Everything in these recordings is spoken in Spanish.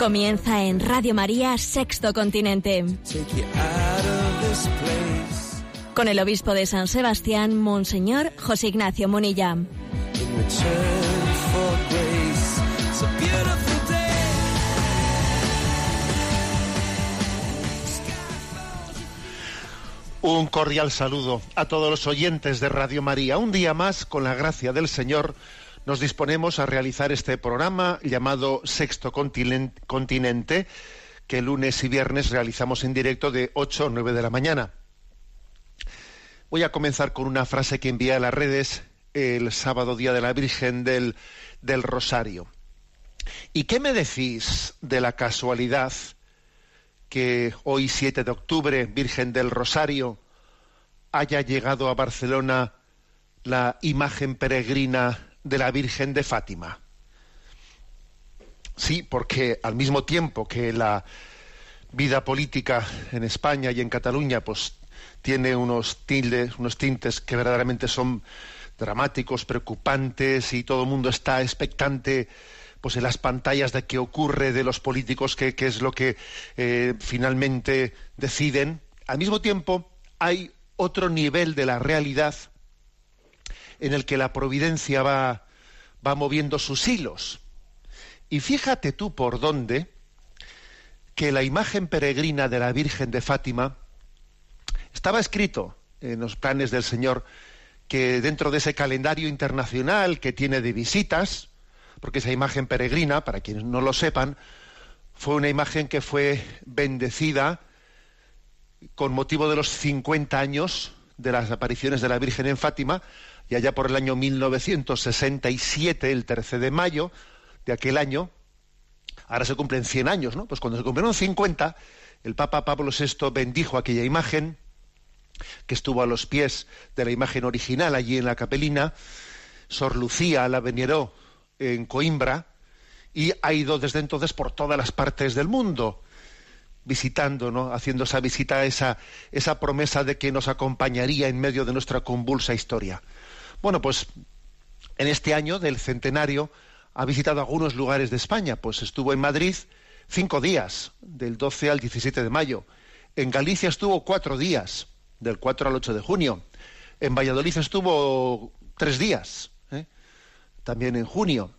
Comienza en Radio María Sexto Continente. Con el obispo de San Sebastián, Monseñor José Ignacio Munilla. Un cordial saludo a todos los oyentes de Radio María. Un día más, con la gracia del Señor, nos disponemos a realizar este programa llamado Sexto Continen- Continente, que lunes y viernes realizamos en directo de 8 a 9 de la mañana. Voy a comenzar con una frase que envié a las redes el sábado día de la Virgen del, del Rosario. ¿Y qué me decís de la casualidad que hoy 7 de octubre, Virgen del Rosario, haya llegado a Barcelona la imagen peregrina de la Virgen de Fátima? Sí, porque al mismo tiempo que la vida política en España y en Cataluña pues tiene unos tildes, unos tintes que verdaderamente son dramáticos, preocupantes y todo el mundo está expectante pues en las pantallas de qué ocurre de los políticos, qué, es lo que eh, finalmente deciden. Al mismo tiempo hay otro nivel de la realidad en el que la providencia va, va moviendo sus hilos. Y fíjate tú por dónde que la imagen peregrina de la Virgen de Fátima estaba escrito en los planes del Señor que dentro de ese calendario internacional que tiene de visitas, porque esa imagen peregrina, para quienes no lo sepan, fue una imagen que fue bendecida con motivo de los 50 años de las apariciones de la Virgen en Fátima, y allá por el año 1967, el 13 de mayo de aquel año, ahora se cumplen 100 años, ¿no? Pues cuando se cumplieron 50, el Papa Pablo VI bendijo aquella imagen, que estuvo a los pies de la imagen original allí en la capelina, Sor Lucía la veneró en Coimbra y ha ido desde entonces por todas las partes del mundo visitando, ¿no? haciendo esa visita, esa, esa promesa de que nos acompañaría en medio de nuestra convulsa historia. Bueno, pues en este año del centenario ha visitado algunos lugares de España, pues estuvo en Madrid cinco días, del 12 al 17 de mayo. En Galicia estuvo cuatro días, del 4 al 8 de junio. En Valladolid estuvo tres días, ¿eh? también en junio.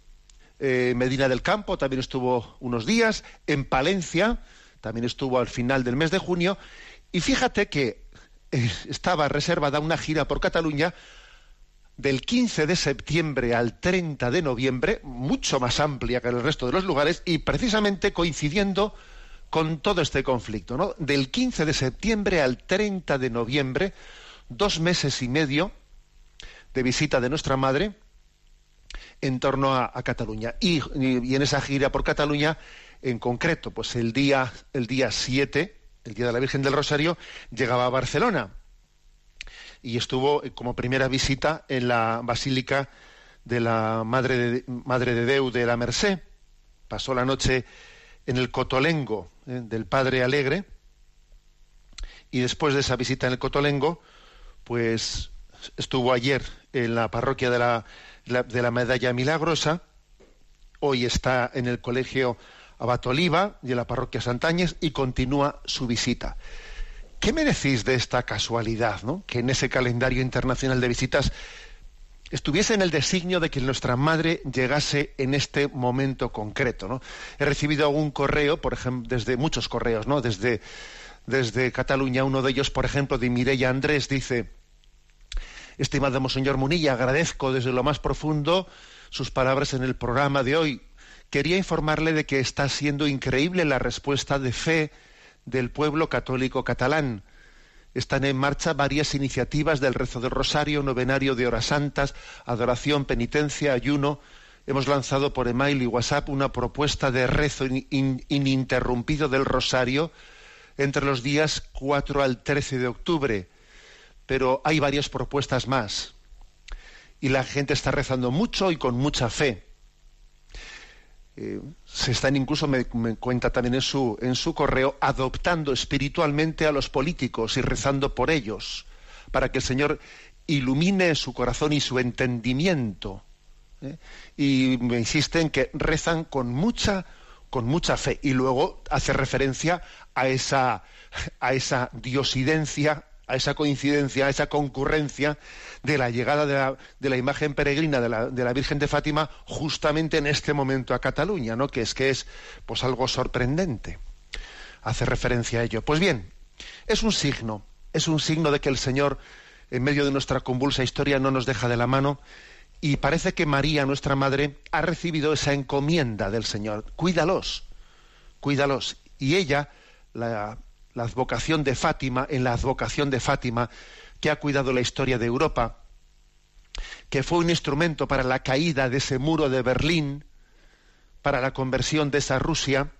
Eh, Medina del Campo también estuvo unos días. En Palencia también estuvo al final del mes de junio. Y fíjate que eh, estaba reservada una gira por Cataluña del 15 de septiembre al 30 de noviembre, mucho más amplia que el resto de los lugares y precisamente coincidiendo con todo este conflicto, ¿no? Del 15 de septiembre al 30 de noviembre, dos meses y medio de visita de nuestra madre en torno a, Cataluña. Y, y, en esa gira por Cataluña, en concreto, pues el día, el día 7, el día de la Virgen del Rosario, llegaba a Barcelona y estuvo como primera visita en la Basílica de la Madre de, Madre de Deu de la Merced. Pasó la noche en el Cotolengo ¿eh? del Padre Alegre y después de esa visita en el Cotolengo, pues estuvo ayer en la parroquia de la, de la Medalla Milagrosa, hoy está en el Colegio Abat Oliva y en la parroquia Santañez y continúa su visita. ¿Qué me decís de esta casualidad, ¿no? que en ese calendario internacional de visitas estuviese en el designio de que nuestra madre llegase en este momento concreto? ¿no? He recibido algún correo, por ejemplo, desde muchos correos, ¿no? desde, desde Cataluña, uno de ellos, por ejemplo, de Mireia Andrés, dice, estimado Monseñor Munilla, agradezco desde lo más profundo sus palabras en el programa de hoy. Quería informarle de que está siendo increíble la respuesta de fe del pueblo católico catalán. Están en marcha varias iniciativas del rezo del rosario, novenario de horas santas, adoración, penitencia, ayuno, hemos lanzado por email y WhatsApp una propuesta de rezo ininterrumpido del rosario entre los días 4 al 13 de octubre, pero hay varias propuestas más. Y la gente está rezando mucho y con mucha fe. Eh, se están incluso, me, cuenta también en su, correo, adoptando espiritualmente a los políticos y rezando por ellos, para que el Señor ilumine su corazón y su entendimiento. ¿eh? Y me insisten que rezan con mucha, con mucha fe. Y luego hace referencia a esa, a esa diosidencia, a esa coincidencia, a esa concurrencia de la llegada de la, imagen peregrina de la, de la, Virgen de Fátima justamente en este momento a Cataluña, ¿no? Que es que es pues algo sorprendente. Hace referencia a ello. Pues bien, es un signo, es un signo de que el Señor en medio de nuestra convulsa historia no nos deja de la mano y parece que María, nuestra madre, ha recibido esa encomienda del Señor. Cuídalos, cuídalos. Y ella, la, advocación de Fátima, en la advocación de Fátima, que ha cuidado la historia de Europa, que fue un instrumento para la caída de ese muro de Berlín, para la conversión de esa Rusia,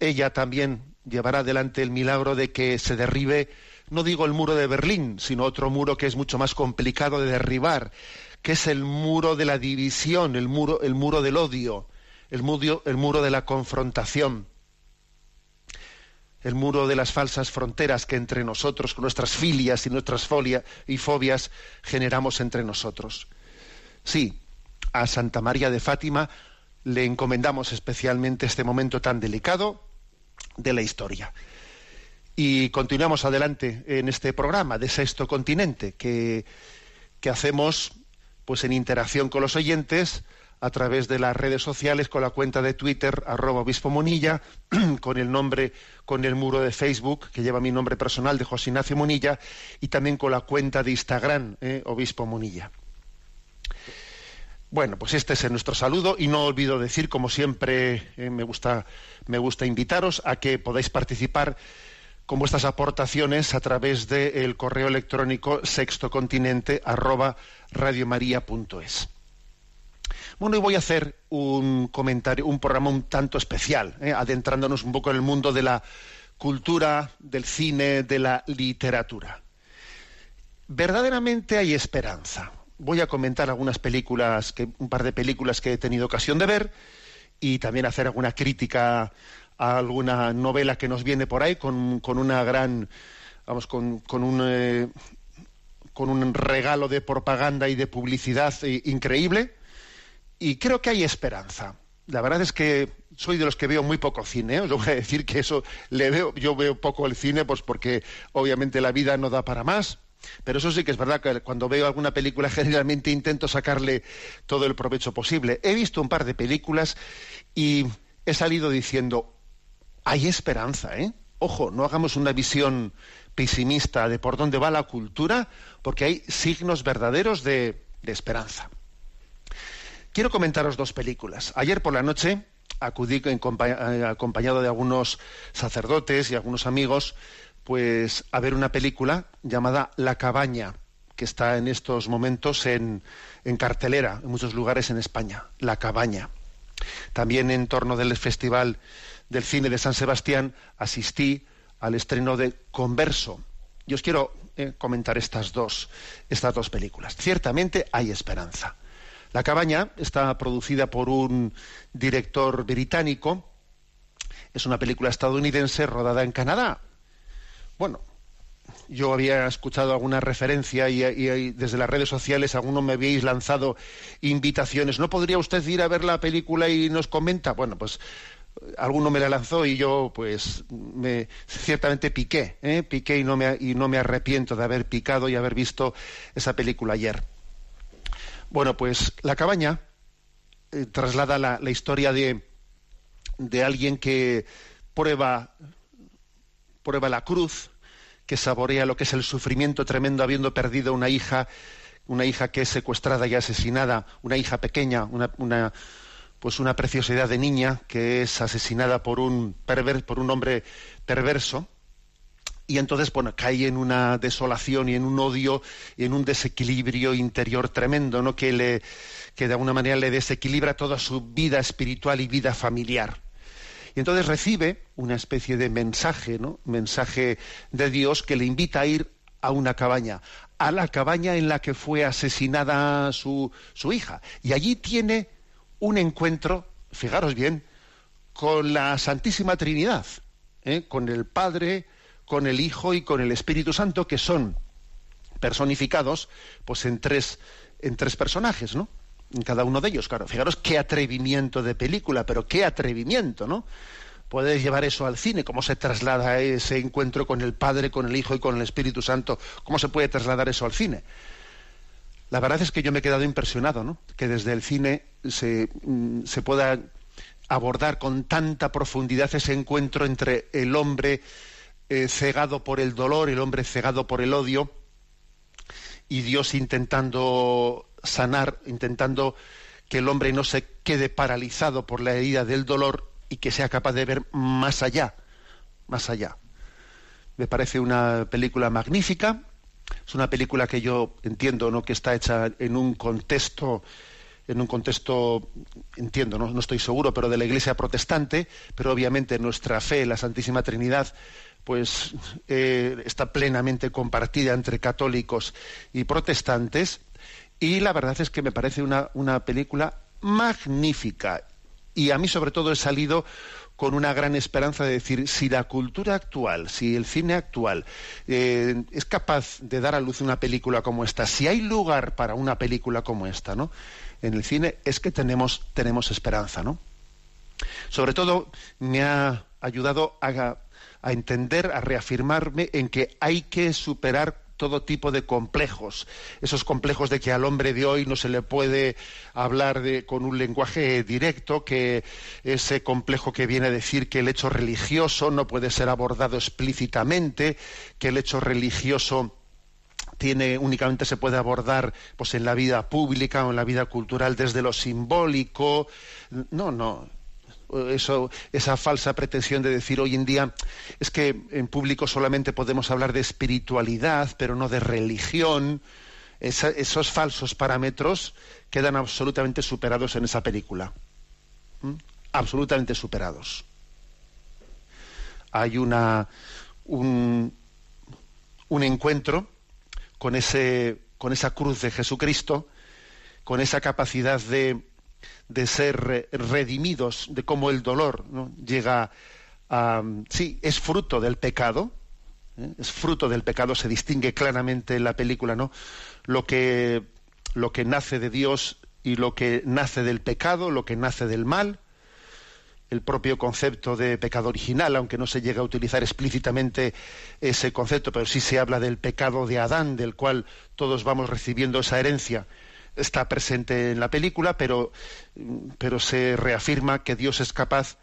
ella también llevará adelante el milagro de que se derribe no digo el muro de Berlín, sino otro muro que es mucho más complicado de derribar, que es el muro de la división, el muro, el muro del odio, el muro, el muro de la confrontación, el muro de las falsas fronteras que entre nosotros, con nuestras filias y nuestras folias y fobias, generamos entre nosotros. Sí, a Santa María de Fátima le encomendamos especialmente este momento tan delicado de la historia. Y continuamos adelante en este programa de Sexto Continente que, que hacemos pues en interacción con los oyentes a través de las redes sociales con la cuenta de Twitter arroba obispo Monilla, con el nombre, con el muro de Facebook que lleva mi nombre personal de José Ignacio Monilla y también con la cuenta de Instagram eh, obispo Monilla. Bueno, pues este es nuestro saludo y no olvido decir, como siempre eh, me gusta me gusta invitaros a que podáis participar con vuestras aportaciones a través del correo electrónico sextocontinente arroba radiomaria.es. Bueno, y voy a hacer un comentario, un programa un tanto especial, ¿eh? adentrándonos un poco en el mundo de la cultura, del cine, de la literatura. Verdaderamente hay esperanza. Voy a comentar algunas películas, que, un par de películas que he tenido ocasión de ver y también hacer alguna crítica a alguna novela que nos viene por ahí con, con una gran, vamos, con, con un, eh, con un regalo de propaganda y de publicidad eh, increíble. Y creo que hay esperanza. La verdad es que soy de los que veo muy poco cine. Os voy a decir que eso le veo, yo veo poco el cine, pues porque obviamente la vida no da para más. Pero eso sí que es verdad que cuando veo alguna película generalmente intento sacarle todo el provecho posible. He visto un par de películas y he salido diciendo, hay esperanza, ¿eh? Ojo, no hagamos una visión pesimista de por dónde va la cultura, porque hay signos verdaderos de, esperanza. Quiero comentaros dos películas. Ayer por la noche acudí eh, acompañado de algunos sacerdotes y algunos amigos, pues a ver una película llamada La cabaña, que está en estos momentos en, cartelera en muchos lugares en España. La cabaña. También en torno del festival del cine de San Sebastián asistí al estreno de Converso. Yo os quiero eh, comentar estas dos, estas dos películas. Ciertamente hay esperanza. La cabaña está producida por un director británico. Es una película estadounidense rodada en Canadá. Bueno, yo había escuchado alguna referencia y, desde las redes sociales algunos me habéis lanzado invitaciones. ¿No podría usted ir a ver la película y nos comenta? Bueno, pues alguno me la lanzó y yo pues me ciertamente piqué, ¿eh? piqué y no, me, y no me arrepiento de haber picado y haber visto esa película ayer. Bueno, pues La cabaña eh, traslada la, la historia de, de, alguien que prueba, prueba la cruz, que saborea lo que es el sufrimiento tremendo habiendo perdido una hija, una hija que es secuestrada y asesinada, una hija pequeña, una, una pues una preciosidad de niña que es asesinada por un, perver, por un hombre perverso y entonces bueno, cae en una desolación y en un odio y en un desequilibrio interior tremendo, ¿no? que le que de alguna manera le desequilibra toda su vida espiritual y vida familiar. Y entonces recibe una especie de mensaje, ¿no? Mensaje de Dios que le invita a ir a una cabaña, a la cabaña en la que fue asesinada su, su hija. Y allí tiene un encuentro, fijaros bien, con la Santísima Trinidad, ¿eh? con el Padre, con el Hijo y con el Espíritu Santo, que son personificados pues en tres, en tres personajes, ¿no? En cada uno de ellos, claro. Fijaros qué atrevimiento de película, pero qué atrevimiento, ¿no? Puedes llevar eso al cine, cómo se traslada ese encuentro con el Padre, con el Hijo y con el Espíritu Santo, cómo se puede trasladar eso al cine. La verdad es que yo me he quedado impresionado, ¿no? Que desde el cine se, mm, se pueda abordar con tanta profundidad ese encuentro entre el hombre eh, cegado por el dolor, el hombre cegado por el odio, y Dios intentando sanar, intentando que el hombre no se quede paralizado por la herida del dolor y que sea capaz de ver más allá, más allá. Me parece una película magnífica, es una película que yo entiendo, ¿no? que está hecha en un contexto en un contexto, entiendo, no, estoy seguro, pero de la Iglesia protestante, pero obviamente nuestra fe, la Santísima Trinidad, pues eh, está plenamente compartida entre católicos y protestantes, y la verdad es que me parece una, una película magnífica. Y a mí sobre todo he salido con una gran esperanza de decir, si la cultura actual, si el cine actual eh, es capaz de dar a luz una película como esta, si hay lugar para una película como esta, ¿no? En el cine es que tenemos, tenemos esperanza, ¿no? Sobre todo me ha ayudado a, entender, a reafirmarme en que hay que superar todo tipo de complejos, esos complejos de que al hombre de hoy no se le puede hablar con un lenguaje directo, que ese complejo que viene a decir que el hecho religioso no puede ser abordado explícitamente, que el hecho religioso tiene únicamente se puede abordar pues en la vida pública o en la vida cultural desde lo simbólico. No no. Eso, esa falsa pretensión de decir hoy en día es que en público solamente podemos hablar de espiritualidad pero no de religión. Esos falsos parámetros quedan absolutamente superados en esa película. Absolutamente superados. Hay una un, un encuentro con, ese, con esa cruz de Jesucristo, con esa capacidad de, de ser redimidos, de cómo el dolor ¿no? llega a... Sí, es fruto del pecado, ¿eh? es fruto del pecado, se distingue claramente en la película, ¿no? Lo que, lo que nace de Dios y lo que nace del pecado, lo que nace del mal, el propio concepto de pecado original, aunque no se llega a utilizar explícitamente ese concepto, pero sí se habla del pecado de Adán, del cual todos vamos recibiendo esa herencia. Está presente en la película, pero, pero se reafirma que Dios es capaz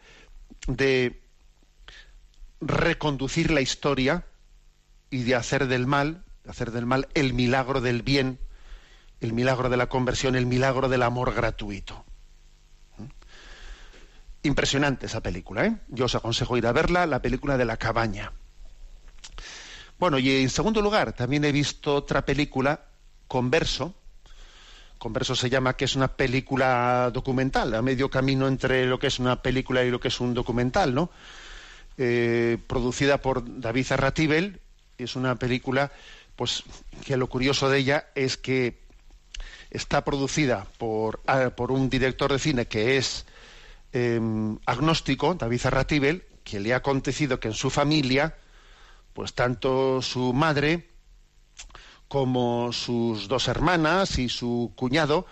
de reconducir la historia y de hacer del mal, hacer del mal el milagro del bien, el milagro de la conversión, el milagro del amor gratuito. Impresionante esa película, ¿eh? Yo os aconsejo ir a verla, la película de la cabaña. Bueno, y en segundo lugar, también he visto otra película, Converso. Converso se llama que es una película documental, a medio camino entre lo que es una película y lo que es un documental, ¿no? Eh, producida por David Arratibel, es una película, pues que lo curioso de ella es que está producida por, ah, por un director de cine que es Em, agnóstico, David Arratibel, que le ha acontecido que en su familia, pues tanto su madre como sus dos hermanas y su cuñado,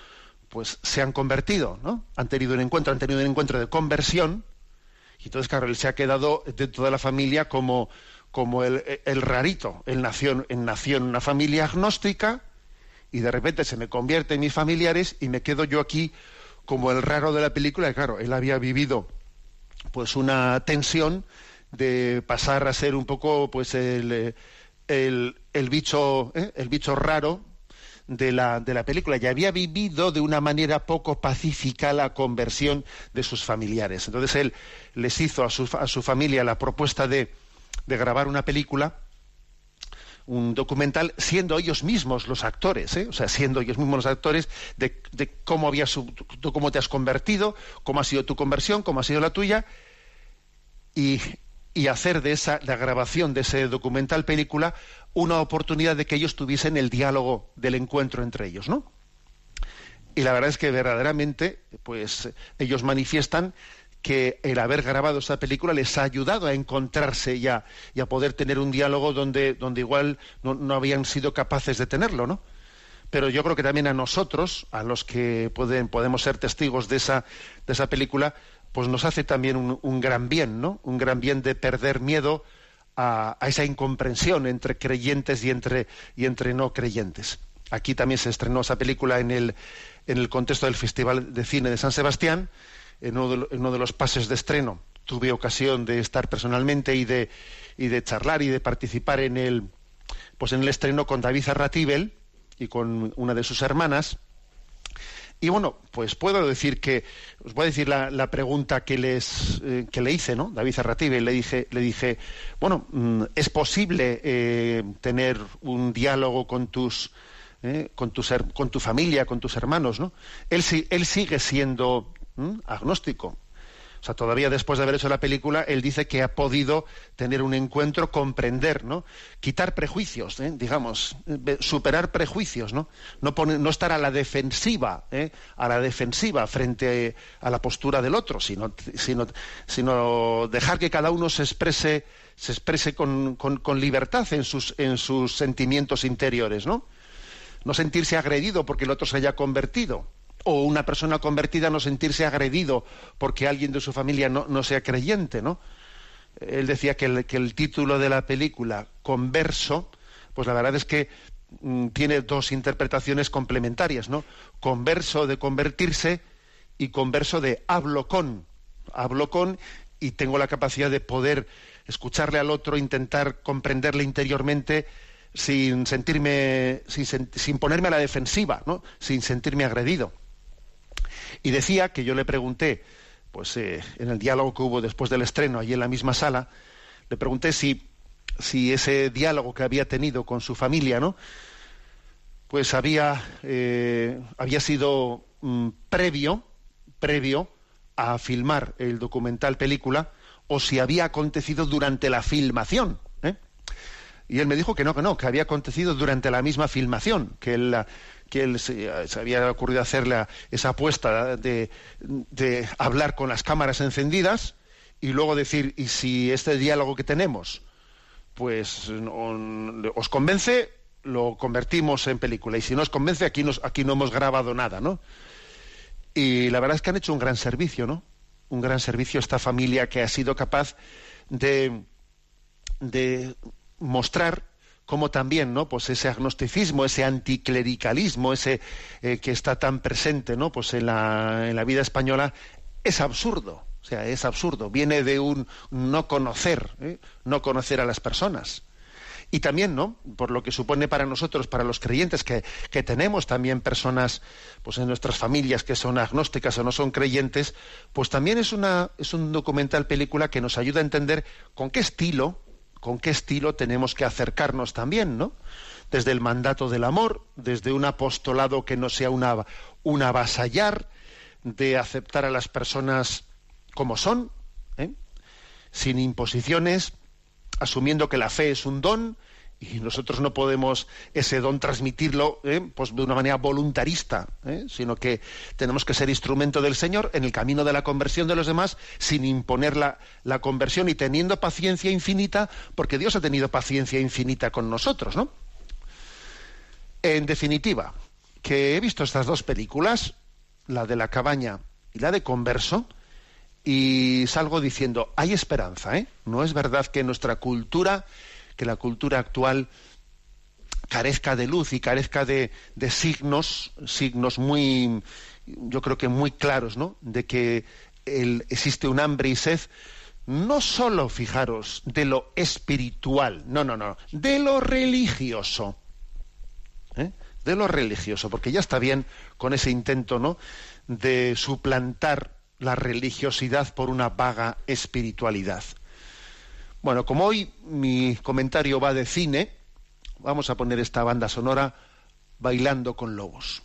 pues se han convertido, ¿no? Han tenido un encuentro, han tenido un encuentro de conversión, y entonces, claro, él se ha quedado dentro de la familia como, como el, el rarito. Él nació, en una familia agnóstica y de repente se me convierte en mis familiares y me quedo yo aquí como el raro de la película, claro, él había vivido pues una tensión de pasar a ser un poco pues el, el, bicho ¿eh? el bicho raro de la, de la película y había vivido de una manera poco pacífica la conversión de sus familiares. Entonces él les hizo a su, a su familia la propuesta de, de grabar una película un documental siendo ellos mismos los actores, ¿eh? o sea, siendo ellos mismos los actores de, cómo había cómo te has convertido, cómo ha sido tu conversión, cómo ha sido la tuya, y, y hacer de esa la grabación de ese documental película una oportunidad de que ellos tuviesen el diálogo del encuentro entre ellos, ¿no? Y la verdad es que verdaderamente, pues ellos manifiestan que el haber grabado esta película les ha ayudado a encontrarse y a, poder tener un diálogo donde, donde igual no, habían sido capaces de tenerlo, ¿no? Pero yo creo que también a nosotros, a los que pueden, podemos ser testigos de esa, de esa película, pues nos hace también un, gran bien, ¿no? Un gran bien de perder miedo a, a, esa incomprensión entre creyentes y entre, y entre no creyentes. Aquí también se estrenó esa película en el, en el contexto del Festival de Cine de San Sebastián, en uno de, los pases de estreno. Tuve ocasión de estar personalmente y de, y de charlar y de participar en el, pues en el estreno con David Arratibel y con una de sus hermanas. Y bueno, pues puedo decir que, os voy a decir la, pregunta que les eh, que le hice, ¿no? David Arratibel, le dije, le dije, bueno, mm, ¿es posible eh, tener un diálogo con tus eh, con, tu con tu familia, con tus hermanos, ¿no? Él, él sigue siendo agnóstico. O sea, todavía después de haber hecho la película, él dice que ha podido tener un encuentro, comprender, ¿no? Quitar prejuicios, ¿eh? digamos, superar prejuicios, ¿no? No, no estar a la defensiva, ¿eh? a la defensiva frente a la postura del otro, sino, sino, sino dejar que cada uno se exprese, se exprese con, con libertad en sus, en sus sentimientos interiores, ¿no? No sentirse agredido porque el otro se haya convertido o una persona convertida no sentirse agredido porque alguien de su familia no, sea creyente, ¿no? Él decía que el, que el, título de la película, Converso, pues la verdad es que mm, tiene dos interpretaciones complementarias, ¿no? Converso de convertirse y converso de hablo con. Hablo con y tengo la capacidad de poder escucharle al otro, intentar comprenderle interiormente sin sentirme, sin, sin ponerme a la defensiva, ¿no? Sin sentirme agredido. Y decía que yo le pregunté, pues eh, en el diálogo que hubo después del estreno, allí en la misma sala, le pregunté si, si ese diálogo que había tenido con su familia, ¿no? Pues había, eh, había sido mm, previo, previo a filmar el documental película, o si había acontecido durante la filmación. ¿eh? Y él me dijo que no, que no, que había acontecido durante la misma filmación, que él que él se, había ocurrido hacerle esa apuesta de, hablar con las cámaras encendidas y luego decir, y si este diálogo que tenemos pues os convence, lo convertimos en película. Y si no os convence, aquí, nos, aquí no hemos grabado nada, ¿no? Y la verdad es que han hecho un gran servicio, ¿no? Un gran servicio esta familia que ha sido capaz de, de mostrar como también no pues ese agnosticismo ese anticlericalismo ese eh, que está tan presente no pues en la, en la vida española es absurdo. O sea es absurdo. Viene de un no conocer ¿eh? no conocer a las personas. Y también no por lo que supone para nosotros para los creyentes que, que tenemos también personas pues en nuestras familias que son agnósticas o no son creyentes pues también es una es un documental película que nos ayuda a entender con qué estilo con qué estilo tenemos que acercarnos también, ¿no? Desde el mandato del amor, desde un apostolado que no sea una, un avasallar, de aceptar a las personas como son, ¿eh? sin imposiciones, asumiendo que la fe es un don y nosotros no podemos ese don transmitirlo ¿eh? pues de una manera voluntarista, ¿eh? sino que tenemos que ser instrumento del Señor en el camino de la conversión de los demás sin imponer la, la, conversión y teniendo paciencia infinita, porque Dios ha tenido paciencia infinita con nosotros, ¿no? En definitiva, que he visto estas dos películas, la de la cabaña y la de Converso, y salgo diciendo, hay esperanza, ¿eh? No es verdad que nuestra cultura que la cultura actual carezca de luz y carezca de, signos, signos muy, yo creo que muy claros, ¿no? De que existe un hambre y sed, no solo, fijaros, de lo espiritual, no, no, no, de lo religioso. ¿eh? De lo religioso, porque ya está bien con ese intento, ¿no? De suplantar la religiosidad por una vaga espiritualidad. Bueno, como hoy mi comentario va de cine, Vamos a poner esta banda sonora bailando con lobos.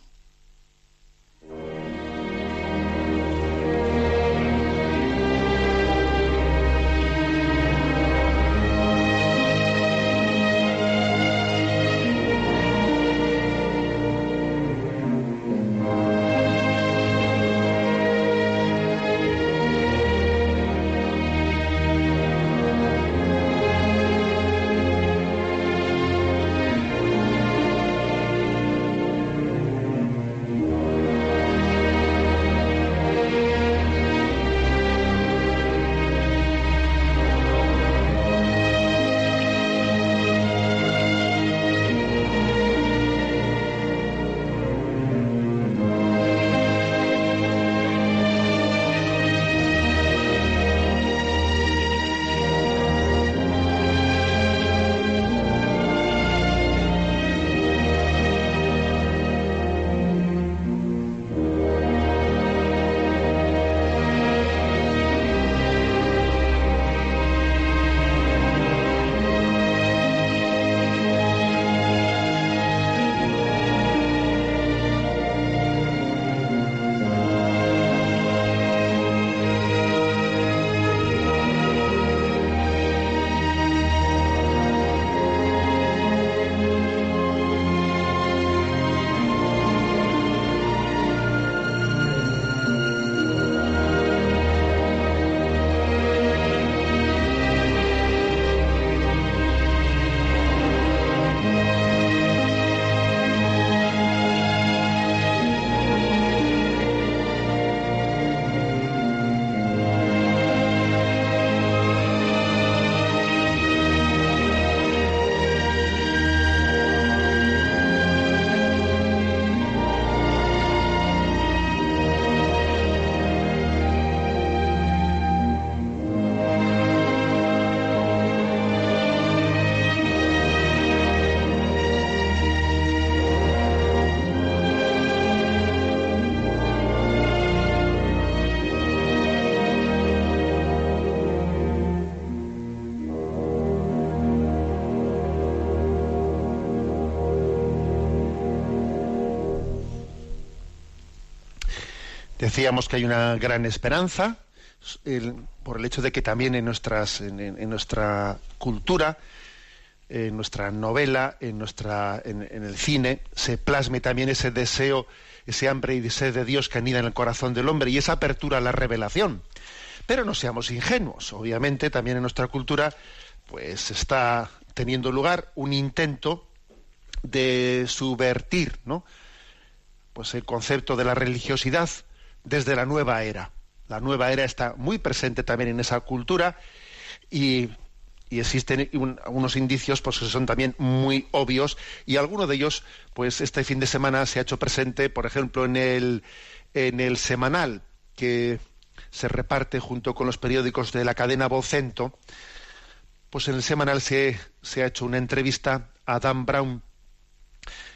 Decíamos que hay una gran esperanza por el hecho de que también en, nuestra cultura, en nuestra novela, en, nuestra, en, el cine, se plasme también ese deseo, ese hambre y deseo de Dios que anida en el corazón del hombre y esa apertura a la revelación. Pero no seamos ingenuos. Obviamente también en nuestra cultura pues está teniendo lugar un intento de subvertir ¿no? pues el concepto de la religiosidad desde la nueva era. La nueva era está muy presente también en esa cultura y, existen unos indicios pues, que son también muy obvios y alguno de ellos, pues este fin de semana se ha hecho presente, por ejemplo, en el, en el semanal que se reparte junto con los periódicos de la cadena Vocento, pues en el semanal se, se ha hecho una entrevista a Dan Brown,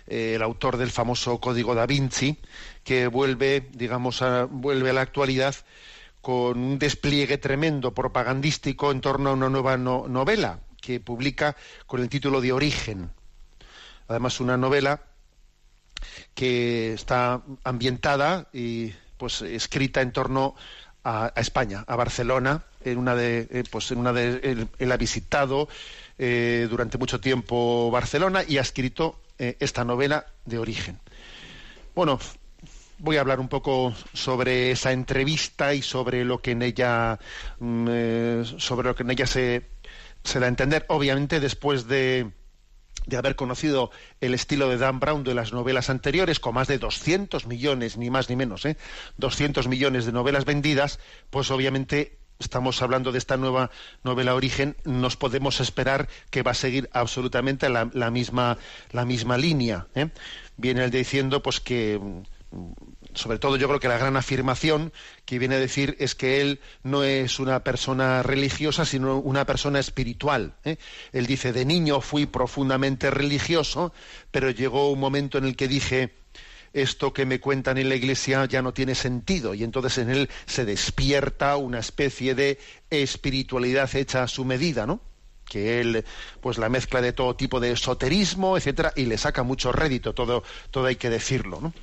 eh, el autor del famoso Código da Vinci, que vuelve, digamos, a, vuelve a la actualidad con un despliegue tremendo propagandístico en torno a una nueva novela que publica con el título de Origen. Además, una novela que está ambientada y pues escrita en torno a, España, a Barcelona, en una de, eh, pues en una de, él, ha visitado eh, durante mucho tiempo Barcelona y ha escrito eh, esta novela de origen. Bueno, voy a hablar un poco sobre esa entrevista y sobre lo que en ella mm, eh, sobre lo que en ella se, se da a entender obviamente después de, de haber conocido el estilo de Dan Brown de las novelas anteriores, con más de 200 millones, ni más ni menos, ¿eh? 200 millones de novelas vendidas, pues obviamente estamos hablando de esta nueva novela Origen, nos podemos esperar que va a seguir absolutamente la, misma, la misma línea. ¿eh? Viene él diciendo pues que sobre todo yo creo que la gran afirmación que viene a decir es que él no es una persona religiosa, sino una persona espiritual. ¿eh? Él dice, de niño fui profundamente religioso, pero llegó un momento en el que dije, esto que me cuentan en la iglesia ya no tiene sentido y entonces en él se despierta una especie de espiritualidad hecha a su medida, ¿no? que él pues la mezcla de todo tipo de esoterismo, etcétera, y le saca mucho rédito, todo, todo hay que decirlo. ¿no?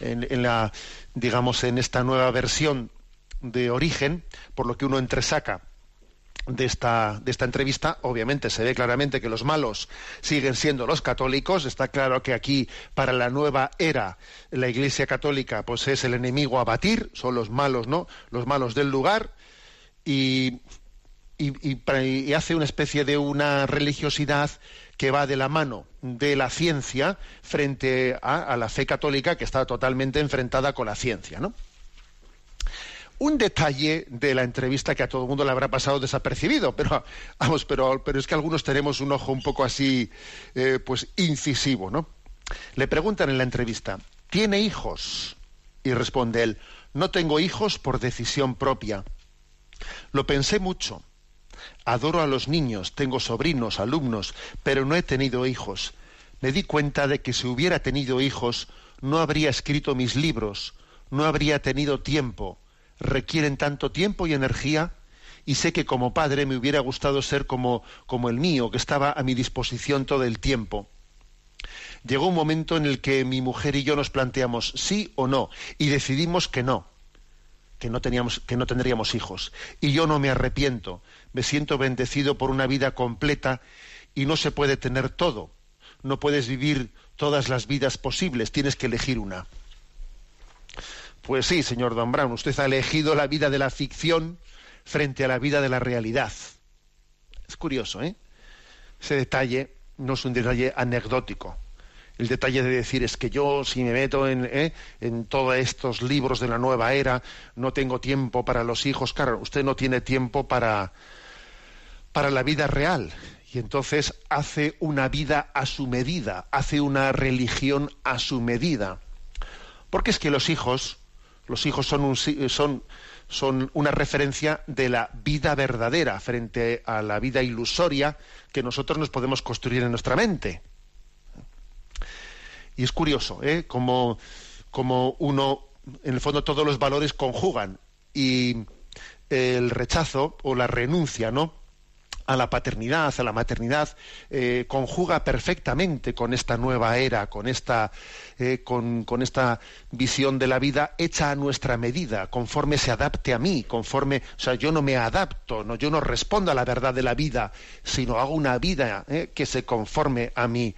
En, la, digamos, en esta nueva versión de origen, por lo que uno entresaca de esta, de esta entrevista, obviamente se ve claramente que los malos siguen siendo los católicos. Está claro que aquí, para la nueva era, la Iglesia Católica, pues es el enemigo a batir, son los malos, ¿no? Los malos del lugar. Y y, hace una especie de una religiosidad que va de la mano de la ciencia frente a, la fe católica que está totalmente enfrentada con la ciencia, ¿no? Un detalle de la entrevista que a todo el mundo le habrá pasado desapercibido, pero vamos, pero, pero es que algunos tenemos un ojo un poco así, eh, pues incisivo, ¿no? Le preguntan en la entrevista, ¿tiene hijos? Y responde él, no tengo hijos por decisión propia. Lo pensé mucho Adoro a los niños, tengo sobrinos, alumnos, pero no he tenido hijos. Me di cuenta de que si hubiera tenido hijos, no habría escrito mis libros, no habría tenido tiempo. Requieren tanto tiempo y energía y sé que como padre me hubiera gustado ser como, como el mío, que estaba a mi disposición todo el tiempo. Llegó un momento en el que mi mujer y yo nos planteamos sí o no y decidimos que no, que no teníamos que no tendríamos hijos y yo no me arrepiento me siento bendecido por una vida completa y no se puede tener todo. No puedes vivir todas las vidas posibles, tienes que elegir una. Pues sí, señor Don Brown, usted ha elegido la vida de la ficción frente a la vida de la realidad. Es curioso, ¿eh? Ese detalle no es un detalle anecdótico. El detalle de decir es que yo, si me meto en, ¿eh? en todos estos libros de la nueva era, no tengo tiempo para los hijos. Claro, usted no tiene tiempo para, para la vida real. Y entonces hace una vida a su medida, hace una religión a su medida. Porque es que los hijos, los hijos son, son, son una referencia de la vida verdadera frente a la vida ilusoria que nosotros nos podemos construir en nuestra mente. Y es curioso, ¿eh? Como, como uno, en el fondo, todos los valores conjugan y el rechazo o la renuncia, ¿no? A la paternidad, a la maternidad, eh, conjuga perfectamente con esta nueva era, con esta, eh, con, esta visión de la vida hecha a nuestra medida, conforme se adapte a mí, conforme, o sea, yo no me adapto, no, yo no respondo a la verdad de la vida, sino hago una vida eh, que se conforme a mi,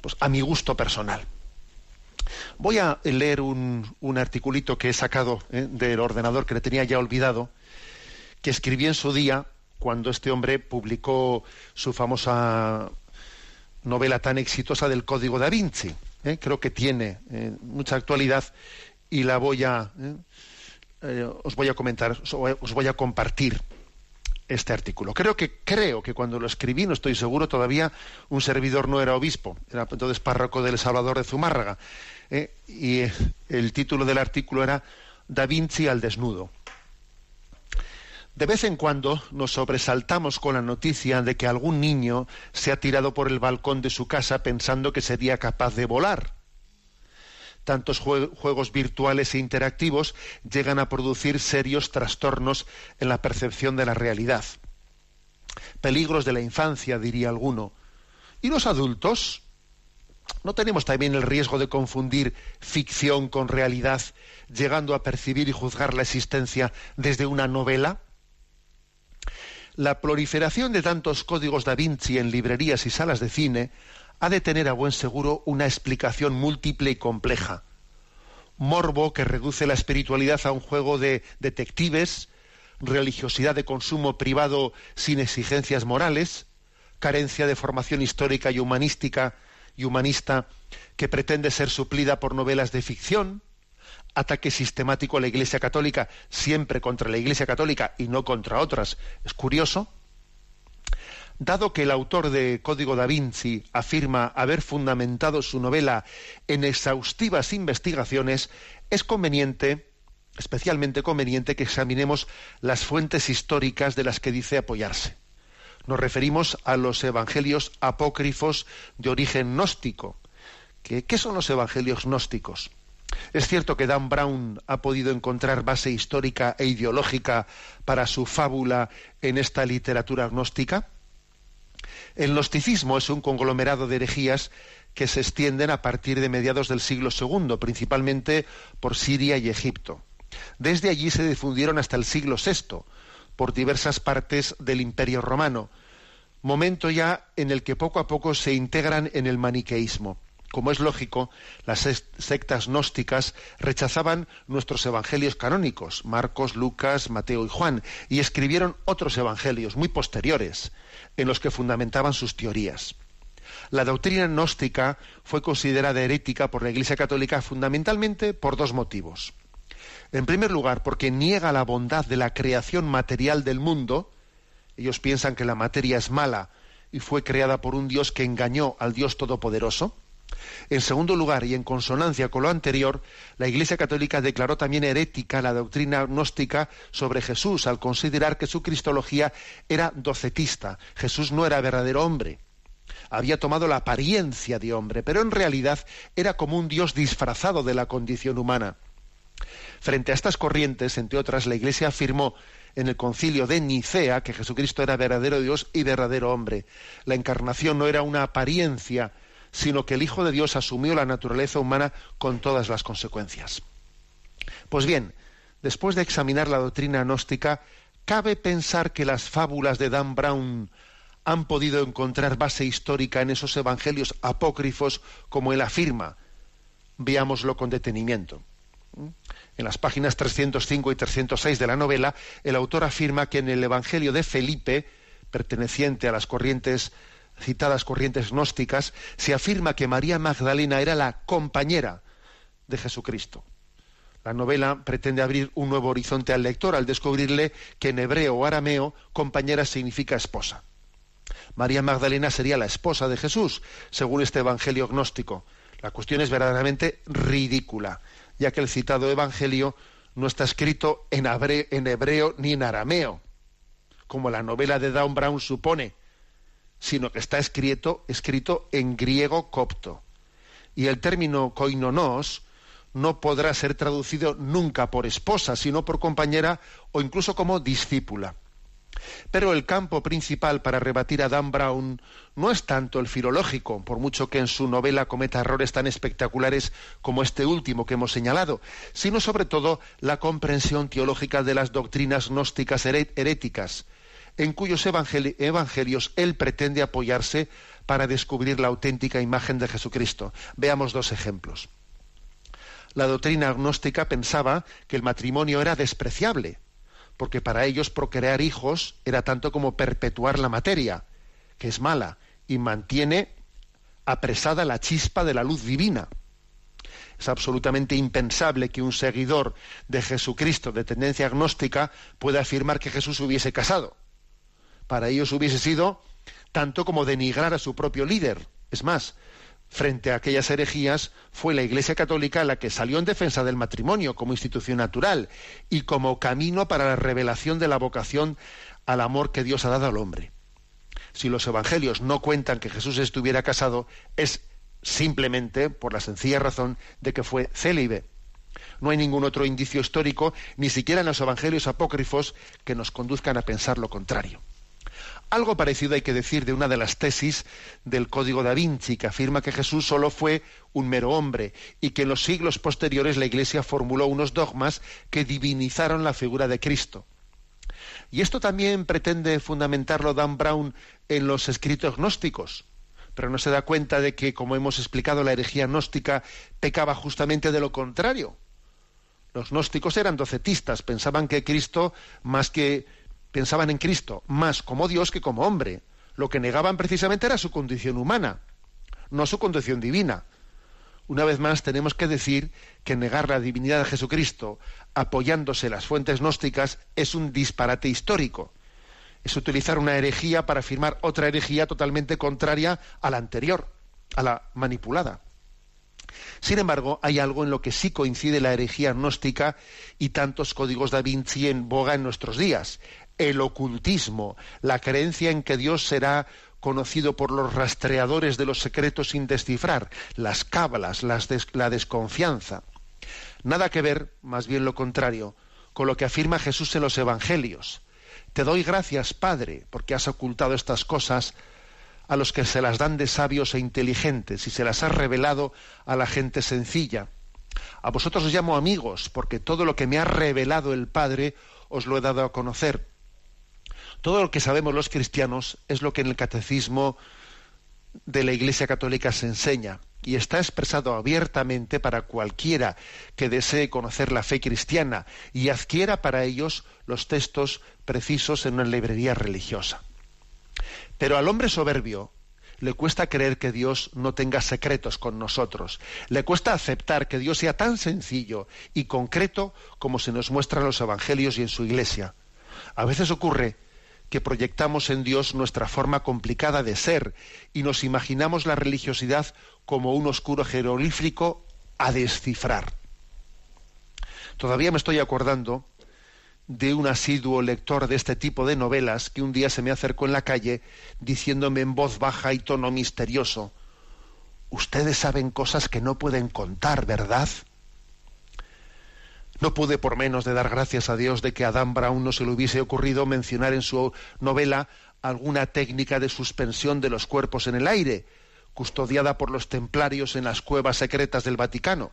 pues, a mi gusto personal. Voy a leer un, un articulito que he sacado del ordenador que le tenía ya olvidado, que escribí en su día cuando este hombre publicó su famosa novela tan exitosa del Código da Vinci. ¿eh? Creo que tiene eh, mucha actualidad y la voy a eh, os voy a comentar, os voy a compartir este artículo. Creo que creo que cuando lo escribí, no estoy seguro todavía, un servidor no era obispo, era entonces párroco del Salvador de Zumárraga. y el título del artículo era Da Vinci al desnudo. De vez en cuando nos sobresaltamos con la noticia de que algún niño se ha tirado por el balcón de su casa pensando que sería capaz de volar. Tantos juegos virtuales e interactivos llegan a producir serios trastornos en la percepción de la realidad. Peligros de la infancia, diría alguno. ¿Y los adultos? ¿No tenemos también el riesgo de confundir ficción con realidad, llegando a percibir y juzgar la existencia desde una novela? La proliferación de tantos códigos da Vinci en librerías y salas de cine ha de tener a buen seguro una explicación múltiple y compleja. Morbo que reduce la espiritualidad a un juego de detectives, religiosidad de consumo privado sin exigencias morales, carencia de formación histórica y humanística y humanista que pretende ser suplida por novelas de ficción, ataque sistemático a la Iglesia Católica, siempre contra la Iglesia Católica y no contra otras. Es curioso. Dado que el autor de Código da Vinci afirma haber fundamentado su novela en exhaustivas investigaciones, es conveniente, especialmente conveniente, que examinemos las fuentes históricas de las que dice apoyarse. Nos referimos a los evangelios apócrifos de origen gnóstico. ¿Qué, son los evangelios gnósticos? Es cierto que Dan Brown ha podido encontrar base histórica e ideológica para su fábula en esta literatura gnóstica. El gnosticismo es un conglomerado de herejías que se extienden a partir de mediados del siglo II, principalmente por Siria y Egipto. Desde allí se difundieron hasta el siglo VI por diversas partes del Imperio Romano, momento ya en el que poco a poco se integran en el maniqueísmo. Como es lógico, las sectas gnósticas rechazaban nuestros evangelios canónicos, Marcos, Lucas, Mateo y Juan, y escribieron otros evangelios muy posteriores, en los que fundamentaban sus teorías. La doctrina gnóstica fue considerada herética por la Iglesia Católica fundamentalmente por dos motivos. En primer lugar, porque niega la bondad de la creación material del mundo. Ellos piensan que la materia es mala y fue creada por un Dios que engañó al Dios Todopoderoso. En segundo lugar, y en consonancia con lo anterior, la Iglesia Católica declaró también herética la doctrina gnóstica sobre Jesús al considerar que su cristología era docetista. Jesús no era verdadero hombre. Había tomado la apariencia de hombre, pero en realidad era como un Dios disfrazado de la condición humana. Frente a estas corrientes, entre otras, la Iglesia afirmó en el concilio de Nicea que Jesucristo era verdadero Dios y verdadero hombre. La encarnación no era una apariencia, sino que el Hijo de Dios asumió la naturaleza humana con todas las consecuencias. Pues bien, después de examinar la doctrina gnóstica, ¿cabe pensar que las fábulas de Dan Brown han podido encontrar base histórica en esos evangelios apócrifos como él afirma? Veámoslo con detenimiento. En las páginas 305 y 306 de la novela, el autor afirma que en el Evangelio de Felipe, perteneciente a las corrientes citadas corrientes gnósticas, se afirma que María Magdalena era la compañera de Jesucristo. La novela pretende abrir un nuevo horizonte al lector al descubrirle que en hebreo o arameo compañera significa esposa. María Magdalena sería la esposa de Jesús, según este evangelio gnóstico. La cuestión es verdaderamente ridícula, ya que el citado evangelio no está escrito en, hebreo ni en arameo, como la novela de Down Brown supone sino que está escrito, escrito en griego copto. Y el término koinonos no podrá ser traducido nunca por esposa, sino por compañera o incluso como discípula. Pero el campo principal para rebatir a Dan Brown no es tanto el filológico, por mucho que en su novela cometa errores tan espectaculares como este último que hemos señalado, sino sobre todo la comprensión teológica de las doctrinas gnósticas heréticas, en cuyos evangelios él pretende apoyarse para descubrir la auténtica imagen de Jesucristo. Veamos dos ejemplos. La doctrina agnóstica pensaba que el matrimonio era despreciable, porque para ellos procrear hijos era tanto como perpetuar la materia, que es mala, y mantiene apresada la chispa de la luz divina. Es absolutamente impensable que un seguidor de Jesucristo de tendencia agnóstica pueda afirmar que Jesús hubiese casado para ellos hubiese sido tanto como denigrar a su propio líder. Es más, frente a aquellas herejías, fue la Iglesia Católica la que salió en defensa del matrimonio como institución natural y como camino para la revelación de la vocación al amor que Dios ha dado al hombre. Si los evangelios no cuentan que Jesús estuviera casado, es simplemente por la sencilla razón de que fue célibe. No hay ningún otro indicio histórico, ni siquiera en los evangelios apócrifos, que nos conduzcan a pensar lo contrario. Algo parecido hay que decir de una de las tesis del Código da Vinci, que afirma que Jesús solo fue un mero hombre y que en los siglos posteriores la Iglesia formuló unos dogmas que divinizaron la figura de Cristo. Y esto también pretende fundamentarlo Dan Brown en los escritos gnósticos, pero no se da cuenta de que, como hemos explicado, la herejía gnóstica pecaba justamente de lo contrario. Los gnósticos eran docetistas, pensaban que Cristo, más que pensaban en Cristo más como Dios que como hombre. Lo que negaban precisamente era su condición humana, no su condición divina. Una vez más tenemos que decir que negar la divinidad de Jesucristo apoyándose en las fuentes gnósticas es un disparate histórico. Es utilizar una herejía para afirmar otra herejía totalmente contraria a la anterior, a la manipulada. Sin embargo, hay algo en lo que sí coincide la herejía gnóstica y tantos códigos da Vinci en boga en nuestros días, el ocultismo, la creencia en que Dios será conocido por los rastreadores de los secretos sin descifrar, las cábalas, la desconfianza. Nada que ver, más bien lo contrario, con lo que afirma Jesús en los Evangelios. Te doy gracias, Padre, porque has ocultado estas cosas a los que se las dan de sabios e inteligentes y se las ha revelado a la gente sencilla. A vosotros os llamo amigos, porque todo lo que me ha revelado el Padre os lo he dado a conocer. Todo lo que sabemos los cristianos es lo que en el catecismo de la Iglesia Católica se enseña y está expresado abiertamente para cualquiera que desee conocer la fe cristiana y adquiera para ellos los textos precisos en una librería religiosa. Pero al hombre soberbio le cuesta creer que Dios no tenga secretos con nosotros. Le cuesta aceptar que Dios sea tan sencillo y concreto como se nos muestra en los evangelios y en su iglesia. A veces ocurre que proyectamos en Dios nuestra forma complicada de ser y nos imaginamos la religiosidad como un oscuro jeroglífico a descifrar. Todavía me estoy acordando de un asiduo lector de este tipo de novelas que un día se me acercó en la calle diciéndome en voz baja y tono misterioso, Ustedes saben cosas que no pueden contar, ¿verdad? No pude por menos de dar gracias a Dios de que a Adam Brown no se le hubiese ocurrido mencionar en su novela alguna técnica de suspensión de los cuerpos en el aire, custodiada por los templarios en las cuevas secretas del Vaticano,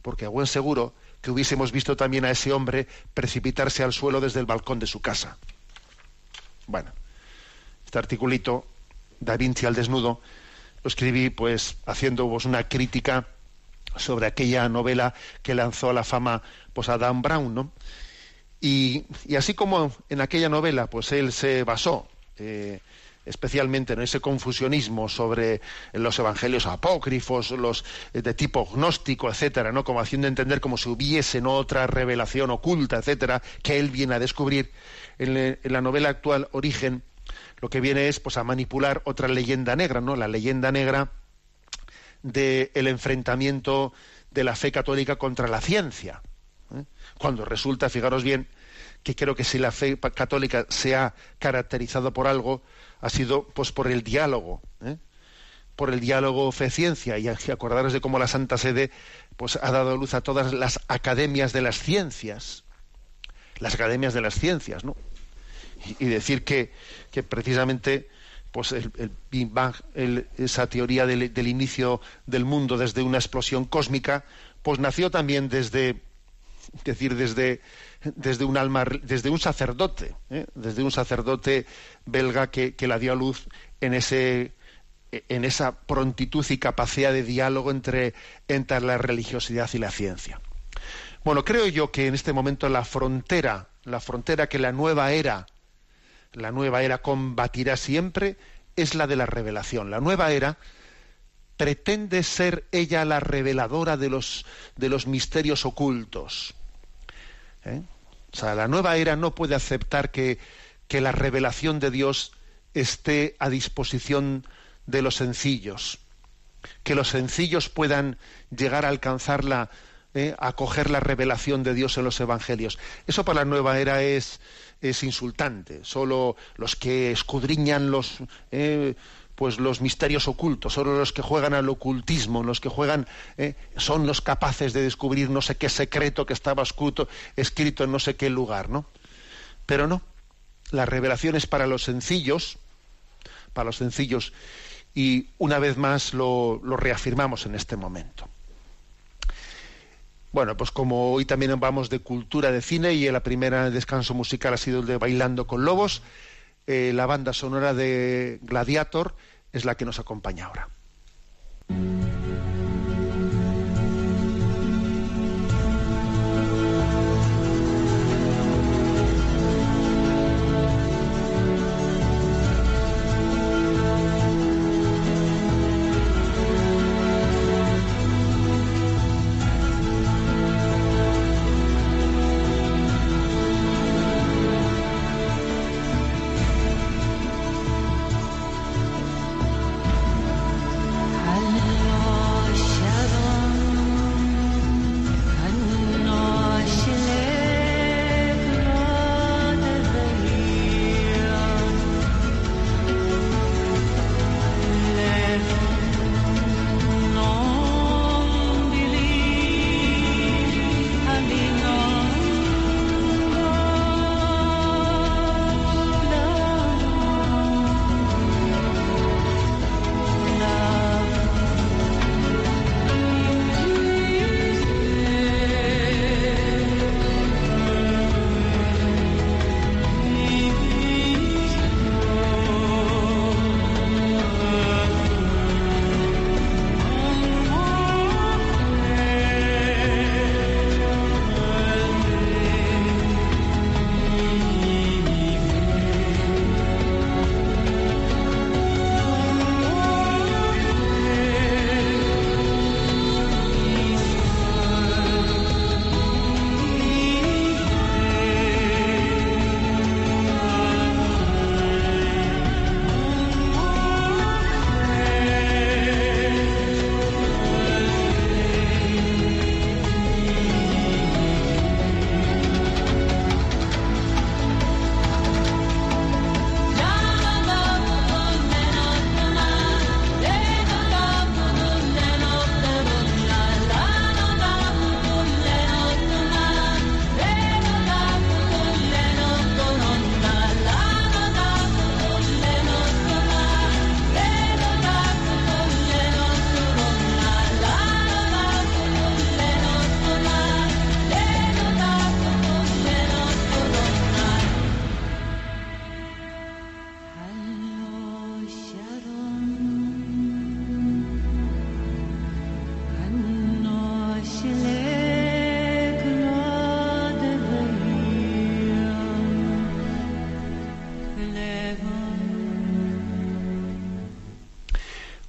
porque a buen seguro que hubiésemos visto también a ese hombre precipitarse al suelo desde el balcón de su casa. Bueno, este articulito, Da Vinci al desnudo, lo escribí pues haciendo una crítica sobre aquella novela que lanzó a la fama pues a Dan Brown, ¿no? Y, así como en aquella novela, pues él se basó eh, especialmente en ese confusionismo sobre los evangelios apócrifos, los eh, de tipo gnóstico, etcétera, ¿no? Como haciendo entender como si hubiese otra revelación oculta, etcétera, que él viene a descubrir. En, la novela actual Origen, lo que viene es pues a manipular otra leyenda negra, ¿no? La leyenda negra del enfrentamiento de la fe católica contra la ciencia. Cuando resulta, fijaros bien, que creo que si la fe católica se ha caracterizado por algo, ha sido pues por el diálogo, ¿eh? por el diálogo fe-ciencia, y acordaros de cómo la Santa Sede pues ha dado luz a todas las academias de las ciencias, las academias de las ciencias, ¿no? Y, decir que, que precisamente pues el, Big Bang, esa teoría del, inicio del mundo desde una explosión cósmica, pues nació también desde, decir, desde, desde un alma, desde un sacerdote, ¿eh? desde un sacerdote belga que, la dio a luz en ese en esa prontitud y capacidad de diálogo entre, entre la religiosidad y la ciencia. Bueno, creo yo que en este momento la frontera, la frontera que la nueva era la nueva era combatirá siempre es la de la revelación. La nueva era pretende ser ella la reveladora de los, de los misterios ocultos. ¿Eh? O sea, la nueva era no puede aceptar que, que, la revelación de Dios esté a disposición de los sencillos, que los sencillos puedan llegar a alcanzarla, ¿eh? a coger la revelación de Dios en los evangelios. Eso para la nueva era es, es insultante. Solo los que escudriñan los eh, pues los misterios ocultos, solo los que juegan al ocultismo, los que juegan eh, son los capaces de descubrir no sé qué secreto que estaba escrito, escrito en no sé qué lugar, ¿no? Pero no, la revelación es para los sencillos, para los sencillos, y una vez más lo reafirmamos en este momento. Bueno, pues como hoy también vamos de cultura de cine y el primer descanso musical ha sido el de Bailando con Lobos, eh, la banda sonora de Gladiator es la que nos acompaña ahora.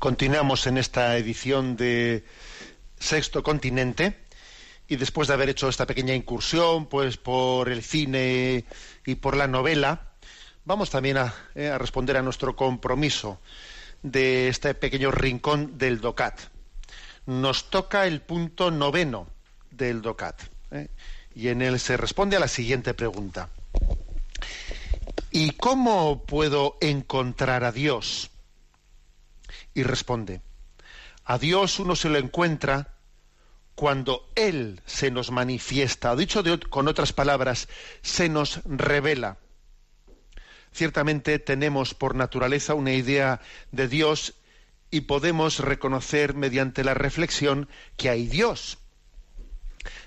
Continuamos en esta edición de Sexto Continente y después de haber hecho esta pequeña incursión pues por el cine y por la novela, vamos también a, eh, responder a nuestro compromiso de este pequeño rincón del DOCAT. Nos toca el punto noveno del DOCAT ¿eh? y en él se responde a la siguiente pregunta. ¿Y cómo puedo encontrar a Dios? Y responde, a Dios uno se lo encuentra cuando Él se nos manifiesta, dicho con otras palabras, se nos revela. Ciertamente tenemos por naturaleza una idea de Dios y podemos reconocer mediante la reflexión que hay Dios.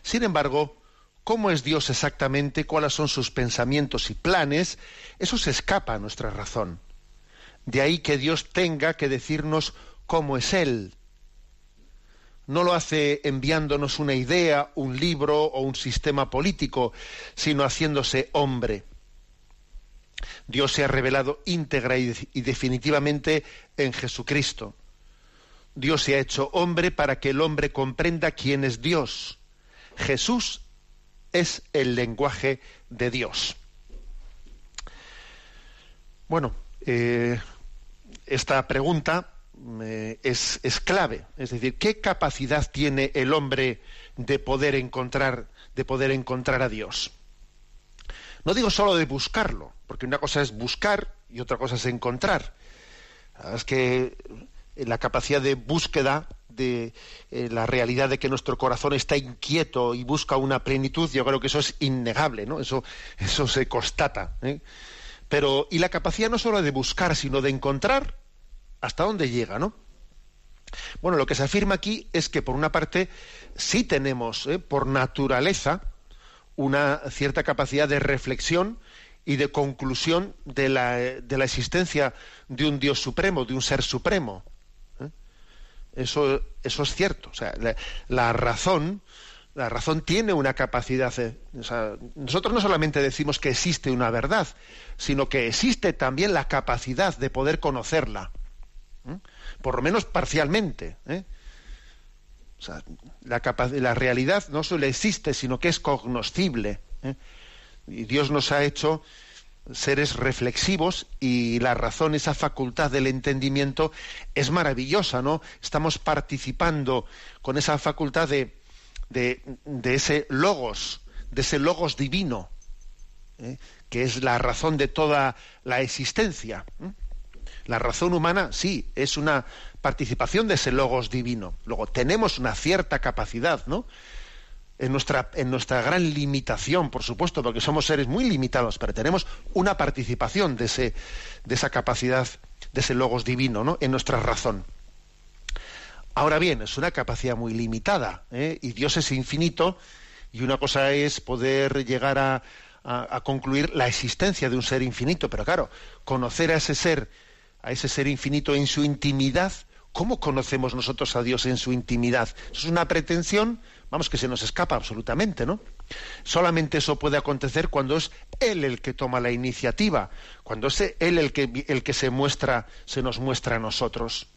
Sin embargo, cómo es Dios exactamente, cuáles son sus pensamientos y planes, eso se escapa a nuestra razón. De ahí que Dios tenga que decirnos cómo es Él. No lo hace enviándonos una idea, un libro o un sistema político, sino haciéndose hombre. Dios se ha revelado íntegra y, definitivamente en Jesucristo. Dios se ha hecho hombre para que el hombre comprenda quién es Dios. Jesús es el lenguaje de Dios. Bueno, eh, esta pregunta eh, es, clave. Es decir, ¿qué capacidad tiene el hombre de poder encontrar, de poder encontrar a Dios? No digo solo de buscarlo, porque una cosa es buscar y otra cosa es encontrar. Es que la capacidad de búsqueda de eh, la realidad de que nuestro corazón está inquieto y busca una plenitud, yo creo que eso es innegable, ¿no? Eso, eso se constata. ¿eh? Pero, y la capacidad no solo de buscar, sino de encontrar hasta dónde llega, ¿no? Bueno, lo que se afirma aquí es que, por una parte, sí tenemos, ¿eh? por naturaleza, una cierta capacidad de reflexión y de conclusión de la, la existencia de un Dios supremo, de un ser supremo. Eso, eso es cierto. O sea, la, razón, la razón tiene una capacidad. nosotros no solamente decimos que existe una verdad, sino que existe también la capacidad de poder conocerla, por lo menos parcialmente. ¿eh? La, realidad no solo existe, sino que es cognoscible. ¿eh? Y Dios nos ha hecho seres reflexivos y la razón, esa facultad del entendimiento es maravillosa, ¿no? Estamos participando con esa facultad de, de, ese logos, de ese logos divino, ¿eh? que es la razón de toda la existencia. La razón humana, sí, es una participación de ese logos divino. Luego, tenemos una cierta capacidad, ¿no? en nuestra, en nuestra gran limitación, por supuesto, porque somos seres muy limitados, pero tenemos una participación de, ese, de esa capacidad, de ese logos divino, ¿no? en nuestra razón. Ahora bien, es una capacidad muy limitada, ¿eh? y Dios es infinito, y una cosa es poder llegar a, a, concluir la existencia de un ser infinito, pero claro, conocer a ese ser, a ese ser infinito en su intimidad, ¿cómo conocemos nosotros a Dios en su intimidad? Es una pretensión vamos, que se nos escapa absolutamente, ¿no? Solamente eso puede acontecer cuando es Él el que toma la iniciativa, cuando es Él el que, el que se muestra, se nos muestra a nosotros.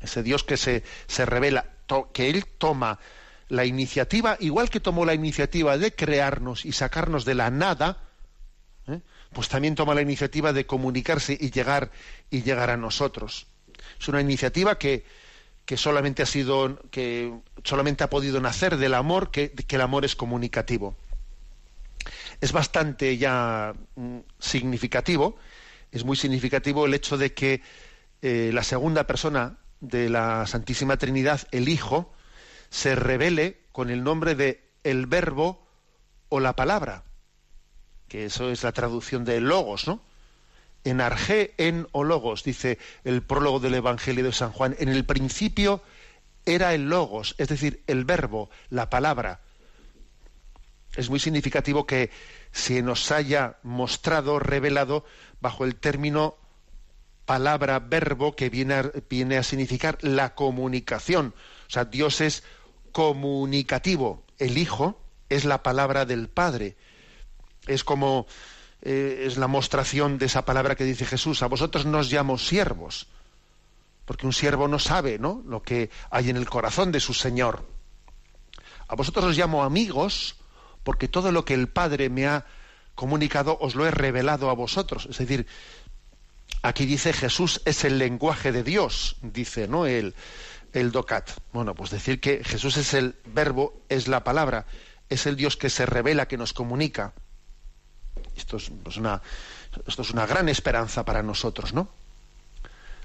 Ese Dios que se, se revela, que Él toma la iniciativa, igual que tomó la iniciativa de crearnos y sacarnos de la nada. Pues también toma la iniciativa de comunicarse y llegar, y llegar a nosotros. Es una iniciativa que, que solamente ha sido que solamente ha podido nacer del amor que, el amor es comunicativo es bastante ya mm, significativo es muy significativo el hecho de que eh, la segunda persona de la Santísima Trinidad el Hijo se revele con el nombre de el Verbo o la palabra que eso es la traducción de logos no en arge en o logos, dice el prólogo del Evangelio de San Juan. En el principio era el logos, es decir, el verbo, la palabra. Es muy significativo que se nos haya mostrado, revelado, bajo el término palabra, verbo, que viene a, viene a significar la comunicación. O sea, Dios es comunicativo. El Hijo es la palabra del Padre. Es como eh, es la mostración de esa palabra que dice Jesús, a vosotros nos llamo siervos, porque un siervo no sabe, ¿no? Lo que hay en el corazón de su Señor. A vosotros os llamo amigos, porque todo lo que el Padre me ha comunicado os lo he revelado a vosotros. Es decir, aquí dice Jesús es el lenguaje de Dios, dice, ¿no? El, el docat. Bueno, pues decir que Jesús es el verbo, es la palabra, es el Dios que se revela, que nos comunica. Esto es, pues, una, esto es una gran esperanza para nosotros, ¿no?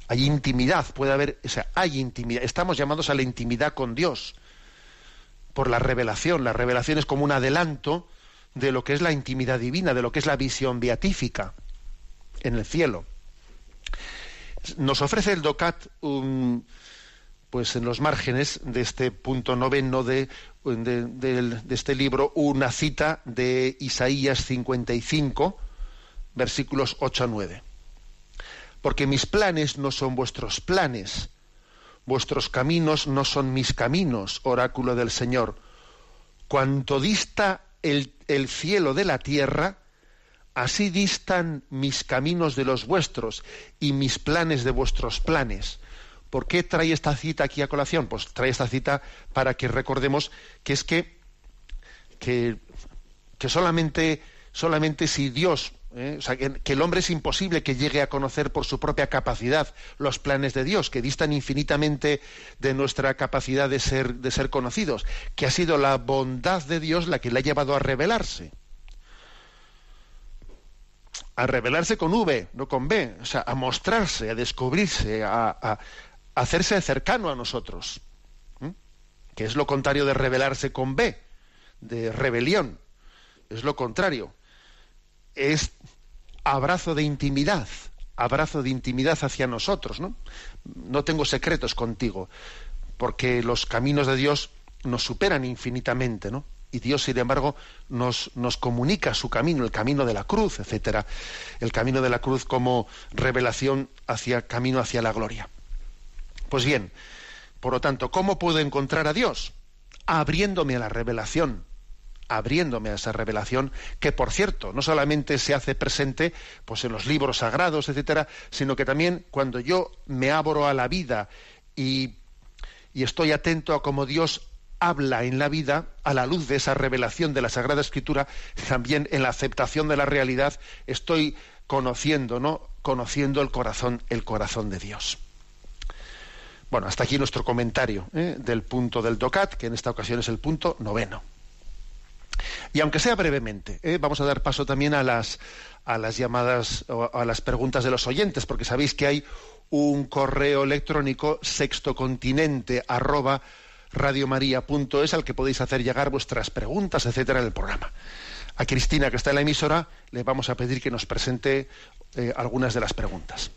Hay intimidad, puede haber, o sea, hay intimidad. Estamos llamados a la intimidad con Dios por la revelación. La revelación es como un adelanto de lo que es la intimidad divina, de lo que es la visión beatífica en el cielo. Nos ofrece el DOCAT un, pues en los márgenes de este punto noveno de, de, este libro una cita de Isaías 55, versículos 8 a 9. Porque mis planes no son vuestros planes, vuestros caminos no son mis caminos, oráculo del Señor. Cuanto dista el, el cielo de la tierra, así distan mis caminos de los vuestros y mis planes de vuestros planes. ¿Por qué trae esta cita aquí a colación? Pues trae esta cita para que recordemos que es que, que, solamente, solamente si Dios, ¿eh? o sea, que, el hombre es imposible que llegue a conocer por su propia capacidad los planes de Dios, que distan infinitamente de nuestra capacidad de ser, de ser conocidos, que ha sido la bondad de Dios la que le ha llevado a revelarse a revelarse con V, no con B, o sea, a mostrarse, a descubrirse, a, hacerse cercano a nosotros, que es lo contrario de rebelarse con B, de rebelión, es lo contrario, es abrazo de intimidad, abrazo de intimidad hacia nosotros, ¿no? No tengo secretos contigo, porque los caminos de Dios nos superan infinitamente, ¿no? Y Dios, sin embargo, nos, nos comunica su camino, el camino de la cruz, etcétera. El camino de la cruz como revelación hacia camino hacia la gloria. Pues bien, por lo tanto, ¿cómo puedo encontrar a Dios? Abriéndome a la revelación, abriéndome a esa revelación que por cierto no solamente se hace presente pues en los libros sagrados etcétera sino que también cuando yo me abro a la vida y, y estoy atento a cómo Dios habla en la vida a la luz de esa revelación de la Sagrada Escritura también en la aceptación de la realidad estoy conociendo no conociendo el corazón el corazón de Dios bueno, hasta aquí nuestro comentario ¿eh? del punto del DOCAT, que en esta ocasión es el punto noveno. Y aunque sea brevemente, ¿eh? vamos a dar paso también a las, a las llamadas, a las preguntas de los oyentes, porque sabéis que hay un correo electrónico sextocontinente arroba radiomaria.es al que podéis hacer llegar vuestras preguntas, etcétera, en el programa. A Cristina, que está en la emisora, le vamos a pedir que nos presente eh, algunas de las preguntas.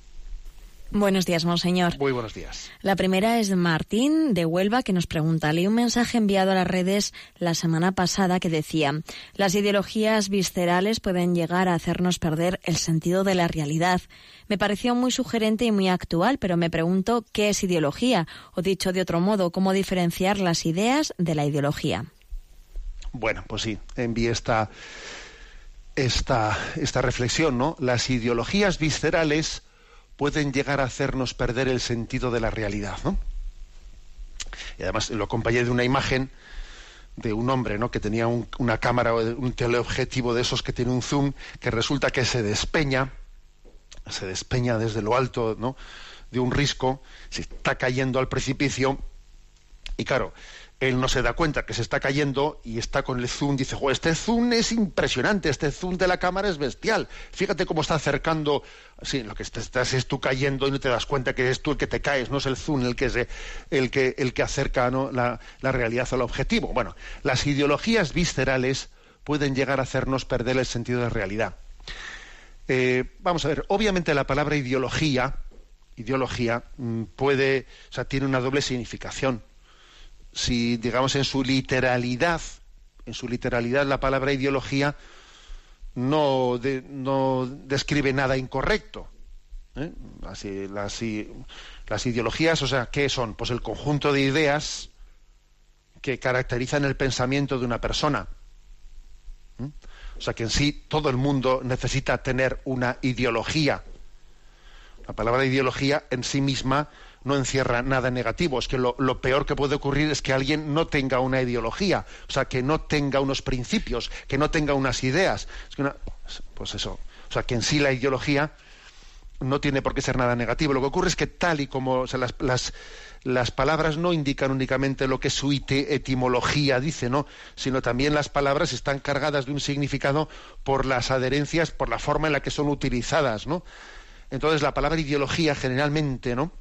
Buenos días, monseñor. Muy buenos días. La primera es Martín de Huelva que nos pregunta, leí un mensaje enviado a las redes la semana pasada que decía, las ideologías viscerales pueden llegar a hacernos perder el sentido de la realidad. Me pareció muy sugerente y muy actual, pero me pregunto qué es ideología, o dicho de otro modo, cómo diferenciar las ideas de la ideología. Bueno, pues sí, envié esta, esta, esta reflexión, ¿no? Las ideologías viscerales pueden llegar a hacernos perder el sentido de la realidad, ¿no? Y además lo acompañé de una imagen de un hombre, ¿no? Que tenía una cámara, un teleobjetivo de esos que tiene un zoom, que resulta que se despeña, se despeña desde lo alto, ¿no? De un risco, se está cayendo al precipicio, y claro, él no se da cuenta que se está cayendo y está con el zoom, dice, este zoom es impresionante, este zoom de la cámara es bestial, fíjate cómo está acercando, sí, lo que estás es tú cayendo y no te das cuenta que es tú el que te caes, no es el zoom el que, el que, acerca la, realidad al objetivo. Bueno, las ideologías viscerales pueden llegar a hacernos perder el sentido de realidad. Eh, vamos a ver, obviamente la palabra ideología, ideología mm, puede, o sea, tiene una doble significación si digamos en su literalidad, en su literalidad la palabra ideología no, no describe nada incorrecto. ¿eh? Así, las, las, ideologías, o sea, ¿qué son? Pues el conjunto de ideas que caracterizan el pensamiento de una persona. ¿eh? O sea que en sí todo el mundo necesita tener una ideología. La palabra ideología en sí misma no encierra nada negativo. Es que lo, peor que puede ocurrir es que alguien no tenga una ideología, o sea, que no tenga unos principios, que no tenga unas ideas. pues eso. O sea, que en sí la ideología no tiene por qué ser nada negativo. Lo que ocurre es que tal y como las, las, palabras no indican únicamente lo que su etimología dice, ¿no? sino también las palabras están cargadas de un significado por las adherencias, por la forma en la que son utilizadas, ¿no? Entonces la palabra ideología generalmente, ¿no?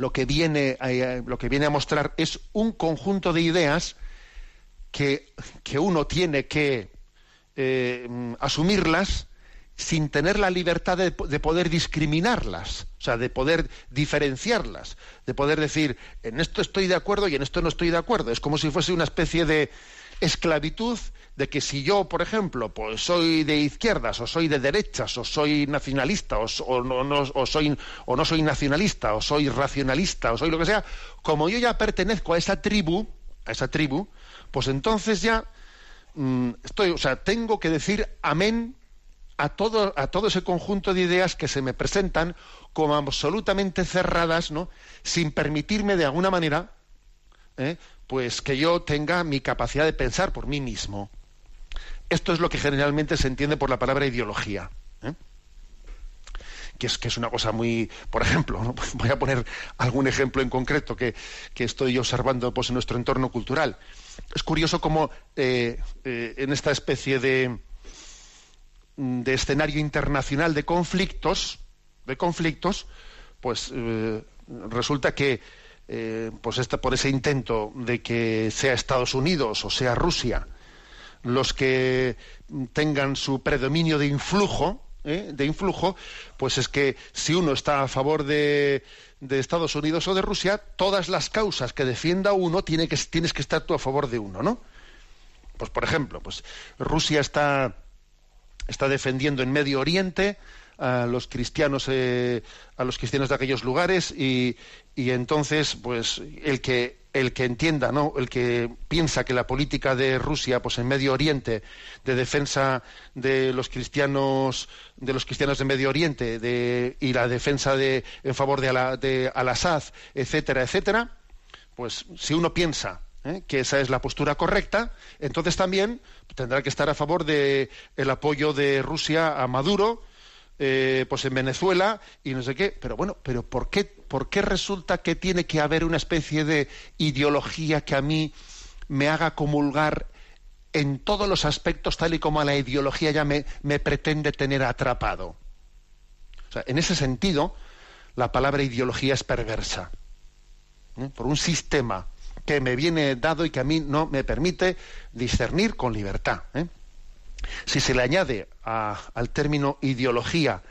Lo que viene eh, lo que viene a mostrar es un conjunto de ideas que, que uno tiene que eh, asumirlas sin tener la libertad de, poder discriminarlas, o sea, de poder diferenciarlas, de poder decir, en esto estoy de acuerdo y en esto no estoy de acuerdo. Es como si fuese una especie de esclavitud de que si yo, por ejemplo, pues soy de izquierdas o soy de derechas o soy nacionalista o, no, soy o no soy nacionalista o soy racionalista o soy lo que sea, como yo ya pertenezco a esa tribu, a esa tribu, pues entonces ya mm, estoy, o sea, tengo que decir amén a todo, a todo ese conjunto de ideas que se me presentan como absolutamente cerradas, ¿no? sin permitirme de alguna manera ¿eh? pues que yo tenga mi capacidad de pensar por mí mismo. Esto es lo que generalmente se entiende por la palabra ideología. ¿eh? Que, es, que es una cosa muy. Por ejemplo, voy a poner algún ejemplo en concreto que, estoy observando pues, en nuestro entorno cultural. Es curioso cómo eh, en esta especie de, de escenario internacional de conflictos, de conflictos, pues eh, resulta que eh, pues por ese intento de que sea Estados Unidos o sea Rusia los que tengan su predominio de influjo, ¿eh? de influjo, pues es que si uno está a favor de, de, Estados Unidos o de Rusia, todas las causas que defienda uno tiene que, tienes que estar tú a favor de uno, ¿no? Pues por ejemplo, pues Rusia está está defendiendo en Medio Oriente a los cristianos eh, a los cristianos de aquellos lugares y, y, entonces pues el que el que entienda no el que piensa que la política de Rusia pues en Medio Oriente de defensa de los cristianos de los cristianos de Medio Oriente de, y la defensa de en favor de, de Al-Assad etcétera etcétera pues si uno piensa ¿eh? que esa es la postura correcta, entonces también tendrá que estar a favor del el apoyo de Rusia a Maduro, eh, pues en Venezuela y no sé qué. Pero bueno, pero ¿por qué, ¿por qué resulta que tiene que haber una especie de ideología que a mí me haga comulgar en todos los aspectos tal y como a la ideología ya me, pretende tener atrapado? En ese sentido, la palabra ideología es perversa. ¿eh? Por un sistema que me viene dado y que a mí no me permite discernir con libertad. ¿eh? Si se le añade al término ideología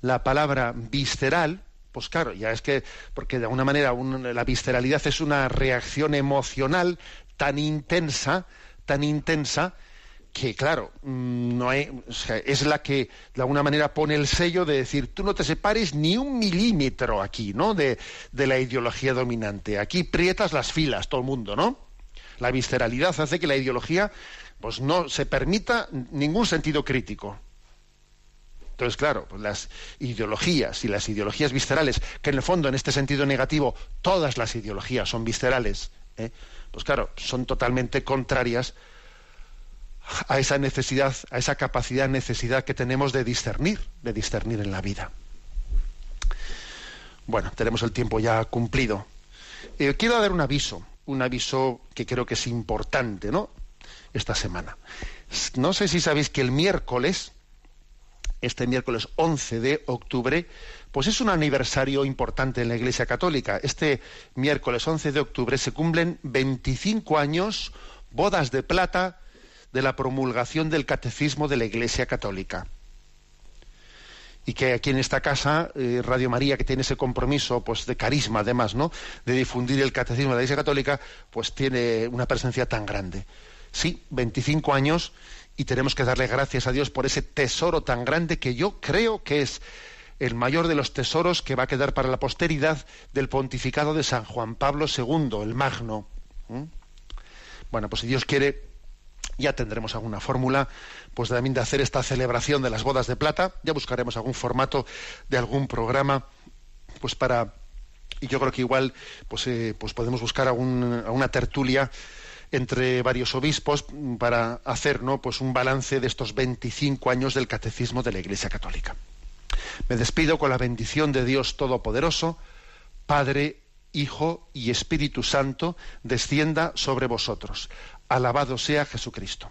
la palabra visceral, pues claro, ya es que, porque de alguna manera la visceralidad es una reacción emocional tan intensa, tan intensa, que claro, mm, no es la que de alguna manera pone el sello de decir, tú no te separes ni un milímetro aquí, ¿no? De, de la ideología dominante. Aquí prietas las filas, todo el mundo, ¿no? La visceralidad hace que la ideología pues no se permita ningún sentido crítico. Entonces, claro, pues las ideologías y las ideologías viscerales, que en el fondo, en este sentido negativo, todas las ideologías son viscerales, ¿eh? pues claro, son totalmente contrarias a esa necesidad, a esa capacidad, necesidad que tenemos de discernir, de discernir en la vida. Bueno, tenemos el tiempo ya cumplido. Eh, quiero dar un aviso, un aviso que creo que es importante, ¿no? Esta semana. No sé si sabéis que el miércoles, este miércoles 11 de octubre, pues es un aniversario importante en la Iglesia Católica. Este miércoles 11 de octubre se cumplen 25 años, bodas de plata, de la promulgación del catecismo de la Iglesia Católica. Y que aquí en esta casa, eh, Radio María, que tiene ese compromiso pues, de carisma, además, ¿no? de difundir el catecismo de la Iglesia Católica, pues tiene una presencia tan grande. Sí, 25 años y tenemos que darle gracias a Dios por ese tesoro tan grande que yo creo que es el mayor de los tesoros que va a quedar para la posteridad del pontificado de San Juan Pablo II, el Magno. Bueno, pues si Dios quiere, ya tendremos alguna fórmula pues también de hacer esta celebración de las bodas de plata ya buscaremos algún formato de algún programa pues para y yo creo que igual pues, eh, pues podemos buscar a, una tertulia entre varios obispos para hacer ¿no? pues un balance de estos 25 años del catecismo de la Iglesia Católica. Me despido con la bendición de Dios Todopoderoso, Padre, Hijo y Espíritu Santo, descienda sobre vosotros. Alabado sea Jesucristo.